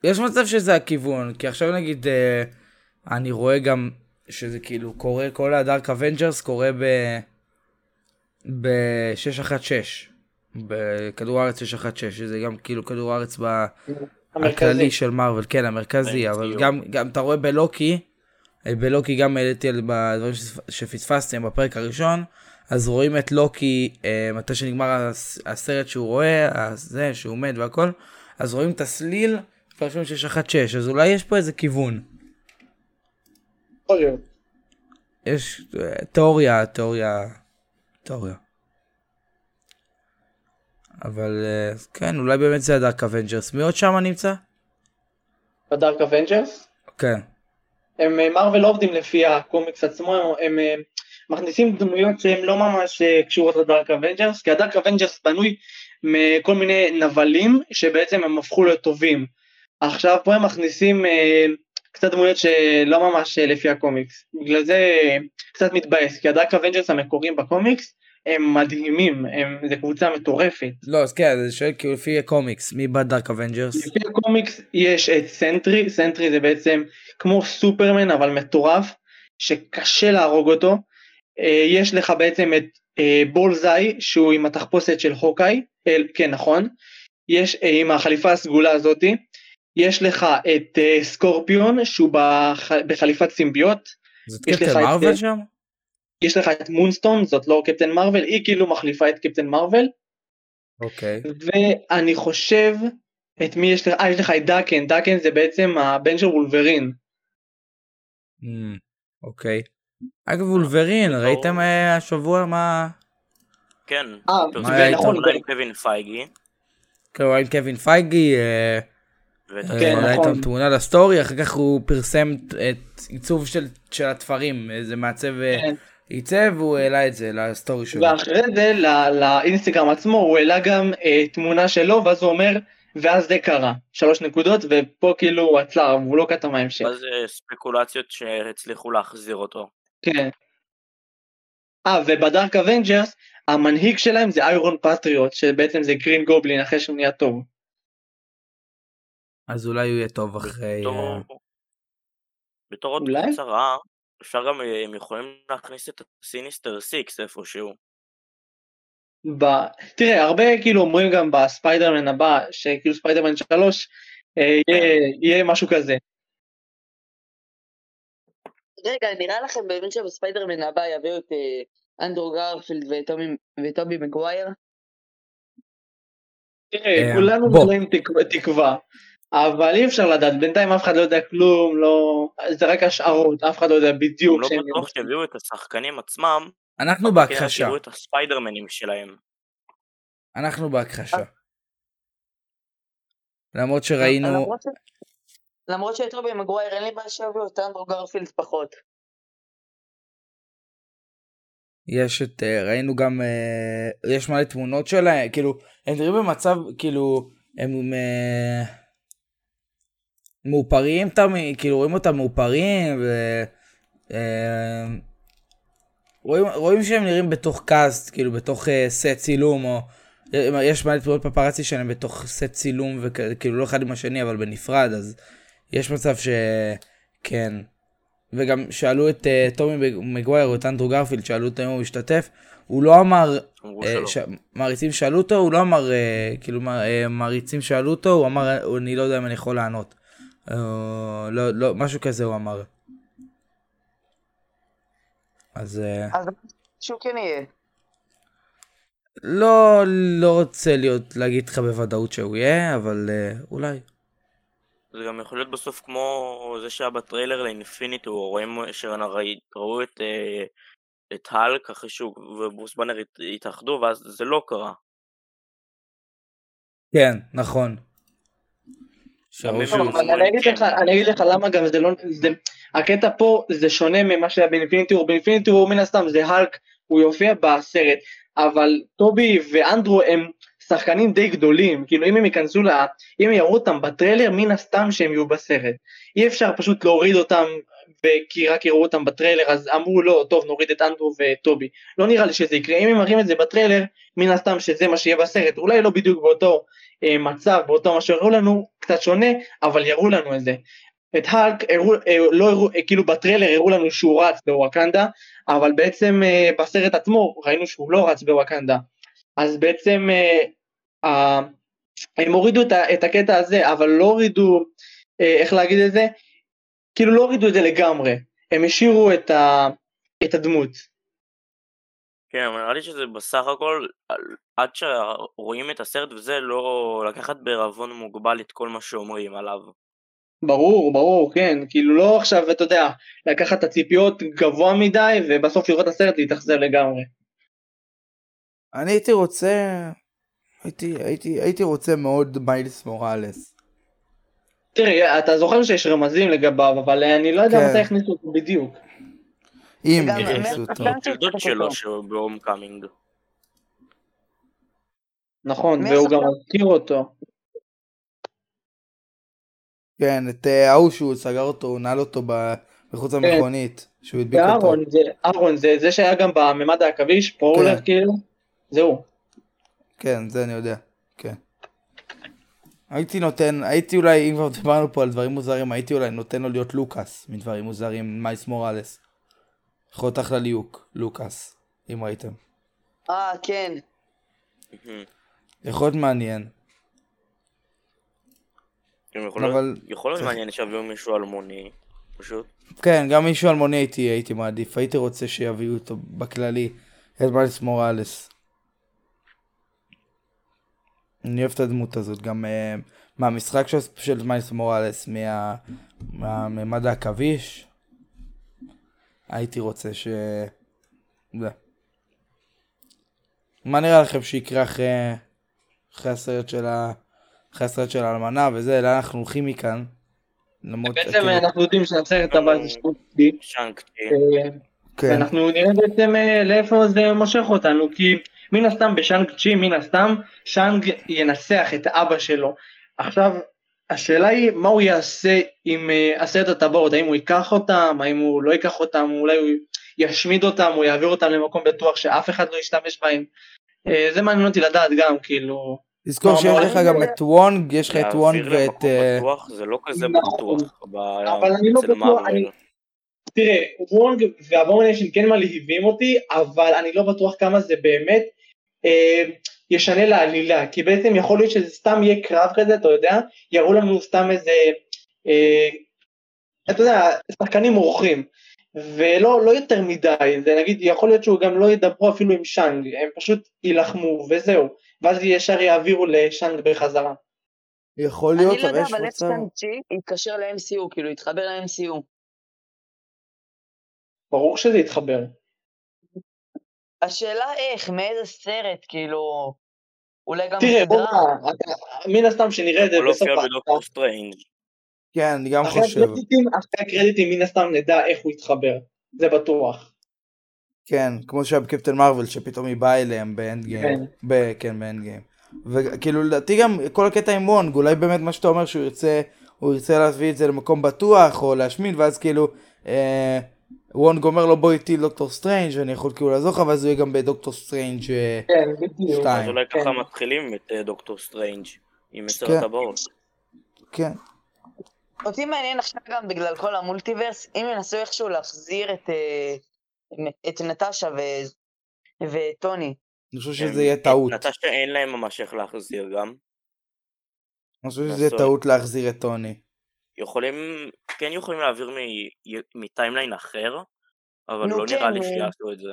יש מצב שזה הכיוון, כי עכשיו נגיד אה, אני רואה גם שזה כאילו קורה, כל ה Dark Avengers קורה ב... ב-616, בכדור הארץ 616, שזה גם כאילו כדור הארץ ב... הכללי. של מארוול, כן המרכזי, אבל. גם, גם אתה רואה בלוקי, אה, בלוקי גם העליתי על בדברים שפ- שפספסתם בפרק הראשון, אז רואים את לוקי אה, מתי שנגמר הס- הסרט שהוא רואה, זה שהוא מת והכל, אז רואים את הסליל, וחושבים 616, אז אולי יש פה איזה כיוון. להיות. יש אה, תיאוריה, תיאוריה, תיאוריה. אבל אה, כן, אולי באמת זה ה Dark Avengers. מי עוד שם נמצא? ב Dark Avengers. כן. הם אה, מארוול לא עובדים לפי הקומיקס עצמו, הם, הם אה, מכניסים דמויות שהן לא ממש אה, קשורות ל Dark Avengers, כי ה Dark Avengers בנוי מכל מיני נבלים שבעצם הם הפכו לטובים. עכשיו פה הם מכניסים אה, קצת דמויות שלא ממש אה, לפי הקומיקס, בגלל זה אה, קצת מתבאס, כי ה Dark Avengers המקוריים בקומיקס הם מדהימים, הם, זה קבוצה מטורפת. לא, אז כן, אז שואל כאילו לפי הקומיקס, מי ב Dark Avengers? לפי הקומיקס יש את סנטרי, סנטרי זה בעצם כמו סופרמן אבל מטורף, שקשה להרוג אותו. אה, יש לך בעצם את אה, בולסאי שהוא עם התחפושת של הוקאי, אל, כן נכון, יש אה, עם החליפה הסגולה הזאתי, יש לך את אה, סקורפיון שהוא בח, בחליפת סימביוט, זאת יש לך קפטן את- מרוויל שם? יש לך את מונסטון, זאת לא קפטן מרוויל, היא כאילו מחליפה את קפטן מרוויל, אוקיי. ואני חושב, את מי יש לך, אה יש לך את דאקן, דאקן זה בעצם הבן של וולברין. אמ, אוקיי. אגב וולברין, ראיתם אה, השבוע מה... כן, אה, מה היה איתו? תמונה עם קווין פייגי, כאילו עם קווין פייגי, אה, ואת אה, כן, נכון. תמונה לסטורי, אחר כך הוא פרסם את עיצוב של- של התפרים, איזה מעצב אה, כן. עיצב, והוא העלה את זה לסטורי שלו. ואחרי זה לאינסטגרם עצמו הוא העלה גם אה, תמונה שלו ואז הוא אומר ואז זה קרה שלוש נקודות ופה כאילו הוא עצר והוא לא כתב מההמשך. ואז אה, ספקולציות שהצליחו להחזיר אותו. כן. אה וב Dark Avengers המנהיג שלהם זה איירון פטריוט, שבעצם זה גרין גובלין אחרי שהוא נהיה טוב. אז אולי הוא יהיה טוב אחרי... בתור- אה, בתור עוד? קצרה, אפשר גם, אה, הם יכולים להכניס את ה Sinister Six איפשהו. ב... תראה, הרבה כאילו אומרים גם בספיידרמן הבא, שכאילו ספיידרמן 3, אה, יהיה, יהיה משהו כזה. רגע, נראה לכם באמת שבספיידרמן הבא יביאו את אה, אנדרו גרפילד וטובי מגווייר? תראה, אה, כולנו. רואים תקווה, אבל אי אפשר לדעת, בינתיים אף אחד לא יודע כלום, לא... זה רק השערות, אף אחד לא יודע בדיוק לא בטוח. שיביאו את השחקנים עצמם, אנחנו כן בהכחשה. יראו את הספיידרמנים שלהם. אנחנו בהכחשה. למרות שראינו... למרות שאת טובי מגווייר אין לי בעיה שיביאו את אנדרו גרפילד פחות. יש את אה, ראינו גם אה, יש מלא תמונות שלהם כאילו הם נראים במצב כאילו הם אה, מאופרים תמיד כאילו רואים אותם מאופרים ו... רואים, רואים שהם נראים בתוך קאסט כאילו בתוך אה, סט צילום או יש מלא תמונות פפרצי שלהם בתוך סט צילום וכאילו לא אחד עם השני אבל בנפרד אז יש מצב שכן וגם שאלו את uh, טומי מגווייר או את אנדרו גרפילד, שאלו אותו אם הוא השתתף, הוא לא אמר, uh. ש... מעריצים שאלו אותו, הוא לא אמר, uh, כאילו uh, מעריצים שאלו אותו, הוא אמר, אני לא יודע אם אני יכול לענות. Uh, לא, לא, משהו כזה הוא אמר. אז uh, אז שהוא כן יהיה. לא, לא רוצה להיות, להגיד לך בוודאות שהוא יהיה, אבל uh, אולי. זה גם יכול להיות בסוף כמו זה שהיה בטריילר לאינפיניטי, רואים שראו את, אה, את האלק אחרי שהוא וברוס באנר הת- התאחדו, ואז זה לא קרה. כן, נכון. אני אגיד לך, אני אגיד לך למה גם זה לא, זה, הקטע פה זה שונה ממה שהיה באינפיניטי וור, באינפיניטי וור מן הסתם זה האלק, הוא יופיע בסרט, אבל טובי ואנדרו הם שחקנים די גדולים, כאילו אם הם ייכנסו, לה, אם הם יראו אותם בטריילר, מן הסתם שהם יהיו בסרט. אי אפשר פשוט להוריד אותם, כי רק יראו אותם בטריילר, אז אמרו לא, טוב נוריד את אנדרו וטובי. לא נראה לי שזה יקרה, אם הם מראים את זה בטריילר, מן הסתם שזה מה שיהיה בסרט, אולי לא בדיוק באותו אה, מצב, באותו מה שהראו לנו, קצת שונה, אבל יראו לנו את זה. את האלק, הראו, אה, לא הראו, אה, כאילו בטריילר הראו לנו שהוא רץ בוואקנדה, אבל בעצם אה, בסרט עצמו ראינו שהוא לא רץ בוואקנדה. אז בעצם אה, הם הורידו את, הקטע הזה, אבל לא הורידו, אה, איך להגיד את זה? כאילו לא הורידו את זה לגמרי, הם השאירו את, ה, את הדמות. כן, אבל נראה לי שזה בסך הכל, עד שרואים את הסרט וזה, לא לקחת בערבון מוגבל את כל מה שאומרים עליו. ברור, ברור, כן, כאילו לא עכשיו, אתה יודע, לקחת את הציפיות גבוה מדי, ובסוף לראות את הסרט להתאכזב לגמרי. אני הייתי רוצה, הייתי, הייתי, הייתי רוצה מאוד מיילס מוראלס. תראה, אתה זוכר שיש רמזים לגביו, אבל אני לא יודע כן. מתי הכניסו אותו בדיוק. אם גם- אותו. דוד שלו. שהוא ב Homecoming. נכון, והוא? גם מזכיר אותו. כן, את אה, ההוא שהוא סגר אותו, הוא נעל אותו ב- מחוץ למכונית, שהוא הדביק אותו. זה, אהרון, זה, זה שהיה גם בממד העכביש, פרולר כן. כאילו, זהו. כן, זה אני יודע, כן. הייתי נותן, הייתי אולי, אם כבר דיברנו פה על דברים מוזרים, הייתי אולי נותן לו להיות לוקאס מדברים מוזרים, מייס מוראלס. יכול להיות אחלה ליהוק, לוקאס, אם ראיתם. אה, כן. מהמם. יכול להיות מעניין. יכול להיות- אבל יכול להיות צריך- מעניין שיביאו מישהו אלמוני, פשוט. כן, גם מישהו אלמוני הייתי, הייתי מעדיף, הייתי רוצה שיביאו אותו בכללי, את מיילס מוראלס. אני אוהב את הדמות הזאת, גם uh, מהמשחק של, של מיילס מוראלס, מה, מהממד העכביש, הייתי רוצה ש... זה. מה נראה לכם שיקרה אחרי, אחרי הסרט של ה... אחרי הסרט של האלמנה וזה, לאן אנחנו הולכים מכאן? למרות, בעצם כאילו, אנחנו יודעים שהסרט הבא זה שטוטי, שאנקטי. כן, ואנחנו נראה בעצם אה, לאיפה זה מושך אותנו, כי מן הסתם בשאנג צ'י, מן הסתם, שאנג ינצח את אבא שלו. עכשיו, השאלה היא מה הוא יעשה עם אה, עשרת הטבעות, האם הוא ייקח אותם, האם הוא לא ייקח אותם, אולי הוא ישמיד אותם או יעביר אותם למקום בטוח שאף אחד לא ישתמש בהם. אה, זה מעניין אותי לדעת גם כאילו. תזכור שיש לך גם את וונג, יש לך את וונג ואת... אה, זה לא כזה נכון. בטוח אבל אני לא בטוח, תראה, וונג והבורניישן כן מלהיבים אותי, אבל אני לא בטוח כמה זה באמת אה, ישנה לעלילה, כי בעצם יכול להיות שזה סתם יהיה קרב כזה, אתה יודע, יראו לנו סתם איזה, אה, אתה יודע, שחקנים אורחים, ולא לא יותר מדי, זה נגיד, יכול להיות שהוא גם לא ידברו אפילו עם שאנג, הם פשוט יילחמו וזהו, ואז ישר יעבירו לשאנג בחזרה. יכול אני להיות, לא אבל יודע, יש אבל איך. סטנצ'י יתקשר ל-MCU, כאילו יתחבר ל-MCU. ברור שזה יתחבר. השאלה איך, מאיזה סרט, כאילו, אולי גם תראה, בוא. נראה, מן הסתם שנראה את זה בסוף להופיע ההפתעה. בדוקטור סטרנג'. כן, אני גם חושב. אחרי הקרדיטים מן הסתם נדע איך הוא יתחבר, זה בטוח. כן, כמו שהיה בקפטן מרוויל, שפתאום היא באה אליהם ב Endgame. כן. כן, ב Endgame. וכאילו לדעתי גם כל הקטע עם וונג, אולי באמת מה שאתה אומר שהוא ירצה, הוא ירצה להביא את זה למקום בטוח, או להשמיד, ואז כאילו, אה, וונג אומר לו בוא איתי לדוקטור סטרנג' ואני יכול כאילו לעזור לך, ואז הוא יהיה גם בדוקטור סטרנג' אה, כן, בדיוק. אז אולי כן. ככה מתחילים את אה, דוקטור סטרנג' עם עשר כן. הטבעות. כן. אותי מעניין עכשיו גם בגלל כל ה multiverse, אם ינסו איכשהו להחזיר את, אה, את נטשה ו- וטוני. אני חושב שזה יהיה טעות. נטשה אין להם ממש איך להחזיר גם. אני חושב שזה יהיה. טעות להחזיר את טוני. יכולים, כן יכולים להעביר מטיימליין אחר, אבל לא כן, נראה לי. שיעשו את זה.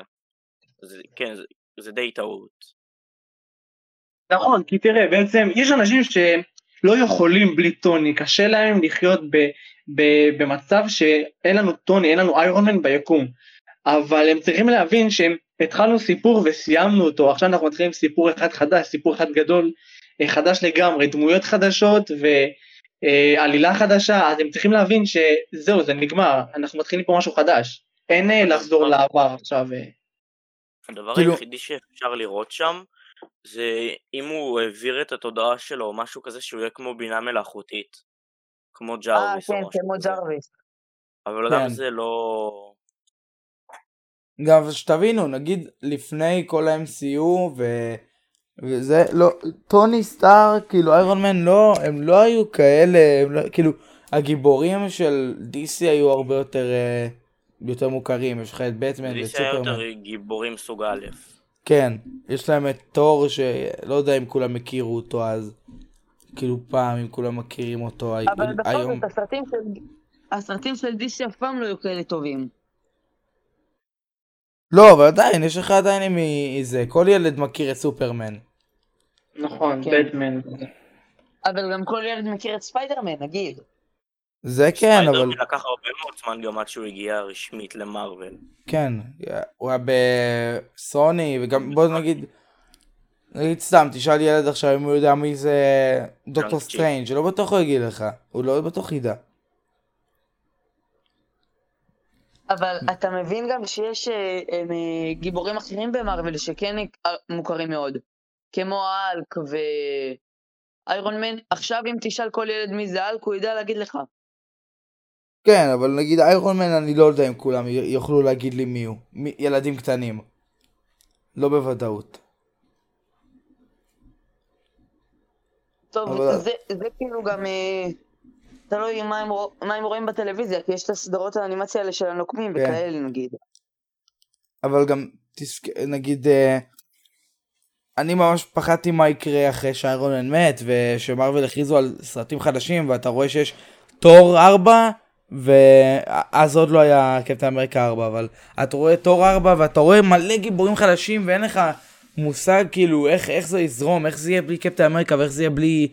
זה- כן, זה- זה די טעות. נכון, כי תראה, בעצם יש אנשים שלא יכולים בלי טוני, קשה להם לחיות ב, ב, במצב שאין לנו טוני, אין לנו איירון מן ביקום. אבל הם צריכים להבין שהם התחלנו סיפור וסיימנו אותו, עכשיו אנחנו מתחילים סיפור אחד חדש, סיפור אחד גדול, אה, חדש לגמרי, דמויות חדשות ועלילה חדשה, אז הם צריכים להבין שזהו, זה נגמר, אנחנו מתחילים פה משהו חדש. אין אה, לחזור לעבר עכשיו. אה. הדבר כאילו- היחידי שאפשר לראות שם, זה אם הוא העביר את התודעה שלו או משהו כזה שהוא יהיה כמו בינה מלאכותית. כמו אה, ג'ארוויס או כן, כמו. ג'רוויס. אבל כן. גם זה לא... גם שתבינו, נגיד לפני כל ה-MCU ו... וזה, לא, טוני סטארק, כאילו איירון מן לא, הם לא היו כאלה, הם לא, כאילו, הגיבורים של DC היו הרבה יותר, אה, יותר מוכרים, יש לך את בטמן ואת DC היה יותר. גיבורים סוג א'. כן, יש להם את תור שלא יודע אם כולם הכירו אותו אז, כאילו פעם אם כולם מכירים אותו הי- אבל בכל היום. זאת, הסרטים של... הסרטים של DC אף פעם לא היו כאלה טובים. לא, אבל עדיין, יש לך עדיין מזה, כל ילד מכיר את סופרמן. נכון, כן. בטמן. אבל גם כל ילד מכיר את ספיידרמן, נגיד. זה כן, אבל... ספיידרמן לקח הרבה מאוד זמן גם עד שהוא הגיע רשמית למארוול. כן, הוא היה בסוני, וגם בוא נגיד, נגיד סתם, תשאל ילד עכשיו אם הוא יודע מי זה דוקטור. סטרנג', לא בטוח הוא יגיד לך, הוא לא בטוח ידע. אבל אתה מבין גם שיש אה, אה, גיבורים אחרים במארוול שכן מוכרים מאוד. כמו האלק ואיירון מן. עכשיו אם תשאל כל ילד מי זה האלק, הוא ידע להגיד לך. כן, אבל נגיד איירון מן אני לא יודע אם כולם יוכלו להגיד לי מי הוא, מי, ילדים קטנים. לא בוודאות. טוב, אבל- זה, זה כאילו גם אה, תלוי מה הם, מה הם רואים בטלוויזיה, כי יש את הסדרות האנימציה האלה של הנוקמים כן. וכאלה נגיד. אבל גם, תסק... נגיד, אה, אני ממש פחדתי מה יקרה אחרי שאיירון מן מת, ושמרוויל הכריזו על סרטים חדשים, ואתה רואה שיש תור 4, ואז עוד לא היה קפטן אמריקה 4, אבל אתה רואה תור 4, ואתה רואה מלא גיבורים חדשים, ואין לך מושג כאילו איך, איך זה יזרום, איך זה יהיה בלי קפטן אמריקה, ואיך זה יהיה בלי,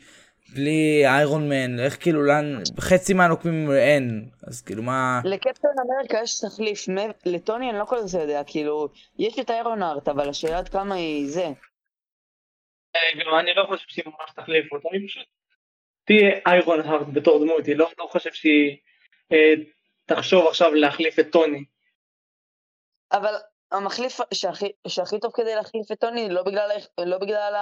בלי איירון מן, איך כאילו לאן, חצי מהנוקמים אין, אז כאילו מה... לקפטן אמריקה יש תחליף, לטוני אני לא כל זה יודע, כאילו, יש את איירון הארט, אבל השאלה עד כמה היא זה. גם אני לא חושב שהיא ממש תחליף אותו, היא פשוט תהיה איירון הארט בתור דמות, היא לא, לא חושב שהיא אה, תחשוב עכשיו להחליף את טוני. אבל המחליף שהכי, שהכי טוב כדי להחליף את טוני, לא בגלל, לא בגלל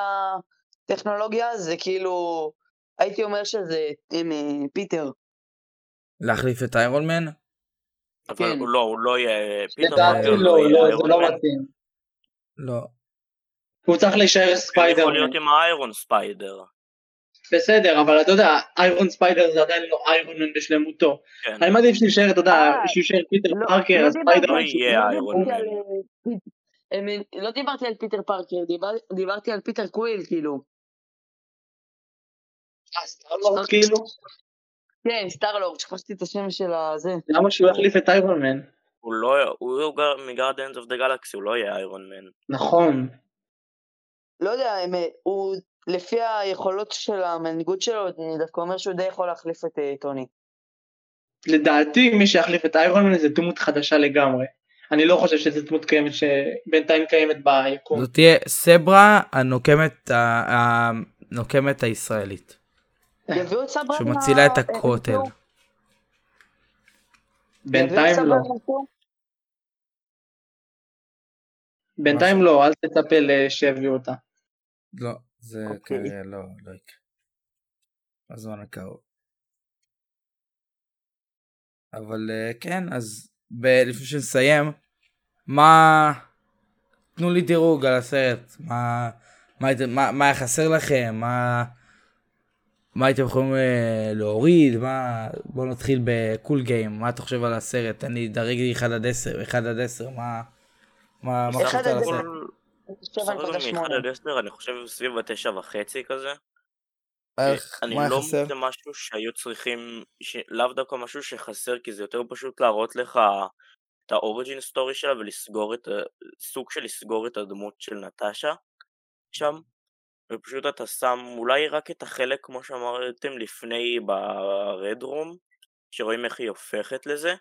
הטכנולוגיה, זה כאילו, הייתי אומר שזה עם, אה, פיטר. להחליף את איירון מן? אבל כן. הוא לא, הוא לא יהיה... לדעתי לא, יהיה לא, זה לא. מתאים. לא. הוא צריך להישאר הוא ספיידר. יכול להיות עם האיירון ספיידר. בסדר, אבל אתה יודע, איירון ספיידר זה עדיין לא איירון מן בשלמותו. כן. אני מעדיף שיישאר, אתה יודע, אה, שיישאר פיטר לא- פארקר, לא הספיידר. דיברתי- לא דיברתי. על, אה, לא דיברתי על פיטר פארקר, דיבר- דיברתי על פיטר קוויל, כאילו. אה, סטארלורד כאילו? כן, סטארלורד, שכחתי את השם של הזה. למה שהוא יחליף את איירון מן? הוא לא... הוא מ Guardians of the Galaxy, הוא לא יהיה איירון מן. נכון. לא יודע, הם, אה, הוא, לפי היכולות של המנהיגות שלו, אני דווקא אומר שהוא די יכול להחליף את אה, טוני. לדעתי מי שיחליף את איירון מן זה דמות חדשה לגמרי. אני לא חושב שזו דמות קיימת שבינתיים קיימת ביקום. זאת תהיה סברה הנוקמת, הנוקמת הישראלית. יביאו את סברה שמצילה את הכותל. בינתיים לא. בינתיים לא, אל תצפה שיביאו אותה. לא, זה אוקיי. כנראה לא, לא יקרה. בזמן הקרוב. אבל אה, כן, אז ב- לפני שנסיים, מה... תנו לי דירוג על הסרט, מה, מה, מה, מה היה חסר לכם, מה, מה הייתם יכולים אה, להוריד, מה... בואו נתחיל בקול גיים, מה אתה חושב על הסרט? אני דרג לי 1 עד 10, 1 עד 10, מה... מה, חשבת על עשר. הסרט? בסך הכל 7.8. מאחד עד עשר, אני חושב סביב התשע וחצי כזה. איך- אני לא חסר? מוצא משהו שהיו צריכים, לאו דווקא משהו שחסר, כי זה יותר פשוט להראות לך את האוריג'ין סטורי שלה ולסגור את, סוג של לסגור את הדמות של נטשה שם. ופשוט אתה שם אולי רק את החלק, כמו שאמרתם לפני ב Red Room, שרואים איך היא הופכת לזה.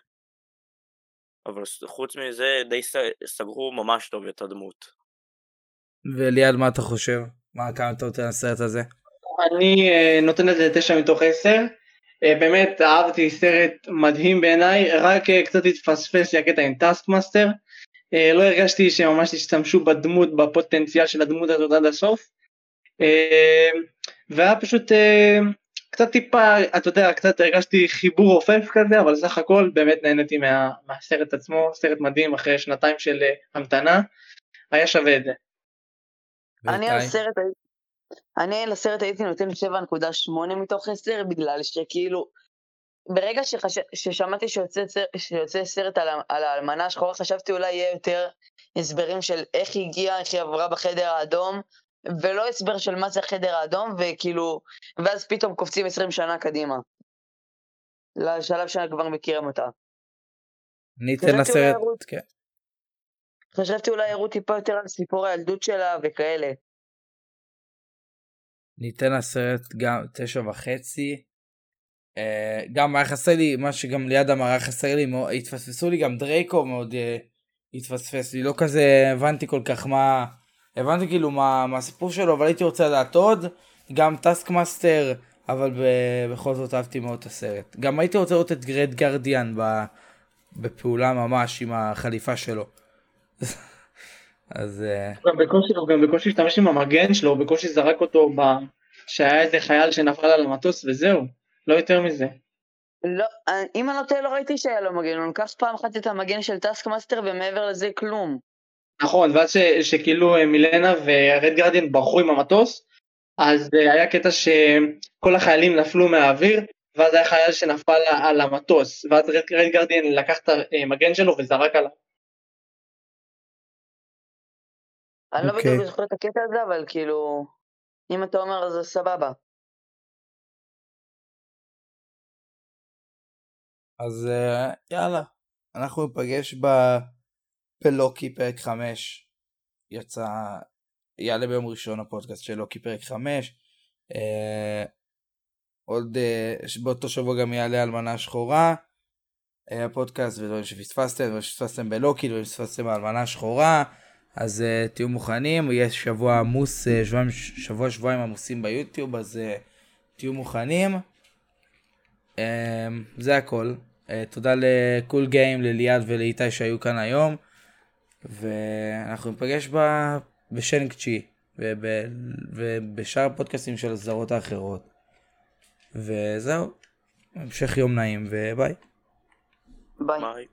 אבל חוץ מזה די ס- סגרו ממש טוב את הדמות. וליעד, מה אתה חושב? מה, כמה אתה נותן לסרט הזה? אני אה, נותן לזה תשע מתוך עשר. אה, באמת אהבתי סרט מדהים בעיניי, רק אה, קצת התפספס לי הקטע עם טאסק מאסטר. אה, לא הרגשתי שממש השתמשו בדמות, בפוטנציאל של הדמות הזאת עד הסוף. והיה פשוט קצת טיפה, אתה יודע, קצת הרגשתי חיבור רופף כזה, אבל סך הכל באמת נהניתי מה, מהסרט עצמו, סרט מדהים אחרי שנתיים של אה, המתנה, היה שווה את זה. אני על? הסרט, אני לסרט הייתי נותן 7.8 מתוך 10 בגלל שכאילו ברגע שחש... ששמעתי שיוצא, סר- שיוצא סרט על, על האלמנה השחורה חשבתי אולי יהיה יותר הסברים של איך היא הגיעה, איך היא עברה בחדר האדום ולא הסבר של מה זה החדר האדום וכאילו ואז פתאום קופצים 20 שנה קדימה לשלב שכבר מכירים אותה. אני אתן לסרט. כן. חשבתי אולי יראו טיפה יותר על סיפור הילדות שלה וכאלה. ניתן לסרט גם תשע וחצי. אה, גם היה חסר לי, מה שגם ליד אמר, היה חסר לי, מאוד- התפספסו לי גם דרייקו מאוד אה, התפספס לי, לא כזה הבנתי כל כך מה, הבנתי כאילו מה, מה הסיפור שלו, אבל הייתי רוצה לדעת עוד, גם טאסק מאסטר, אבל ב, בכל זאת אהבתי מאוד את הסרט. גם הייתי רוצה לראות את רד גרדיאן ב, בפעולה ממש עם החליפה שלו. אז אה, גם בקושי, הוא גם בקושי השתמש עם המגן שלו, הוא בקושי זרק אותו ב... שהיה איזה חייל שנפל על המטוס וזהו, לא יותר מזה. לא, אני- אם אני לא טועה לא ראיתי שהיה לו מגן, הוא לקח פעם אחת את המגן של טאסק מאסטר ומעבר לזה כלום. נכון, ואז ש, שכאילו אה, מלינה ורד גרדיאן ברחו עם המטוס, אז אה, היה קטע שכל החיילים נפלו מהאוויר, ואז היה חייל שנפל על המטוס, ואז רד, רד גרדיאן לקח את המגן שלו וזרק עליו. אני לא אוקיי. בדיוק זוכר את הקטע הזה, אבל כאילו, אם אתה אומר אז סבבה. אז אה, יאללה, אנחנו ניפגש ב... בלוקי פרק 5. יצא, יעלה ביום ראשון הפודקאסט של לוקי פרק 5. אה, עוד אה, באותו שבוע גם יעלה אלמנה שחורה. אה, הפודקאסט ודברים שפספסתם, דברים שפספסתם בלוקי, דברים שפספסתם באלמנה שחורה. אז uh, תהיו מוכנים, יהיה שבוע עמוס, uh, שבוע, שבוע שבועיים עמוסים ביוטיוב, אז uh, תהיו מוכנים. Um, זה הכל. Uh, תודה לקול גיים, לליעד ולאיתי שהיו כאן היום. ואנחנו ניפגש ב... בשנק צ'י וב... ובשאר הפודקאסטים של הסדרות האחרות. וזהו. המשך יום נעים וביי. ביי. ביי.